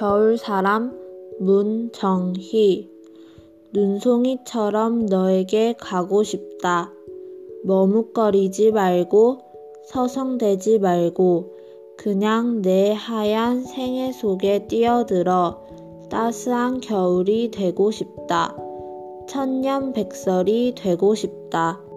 겨울 사람 문정희 눈송이처럼 너에게 가고 싶다. 머뭇거리지 말고 서성대지 말고 그냥 내 하얀 생애 속에 뛰어들어 따스한 겨울이 되고 싶다. 천년백설이 되고 싶다.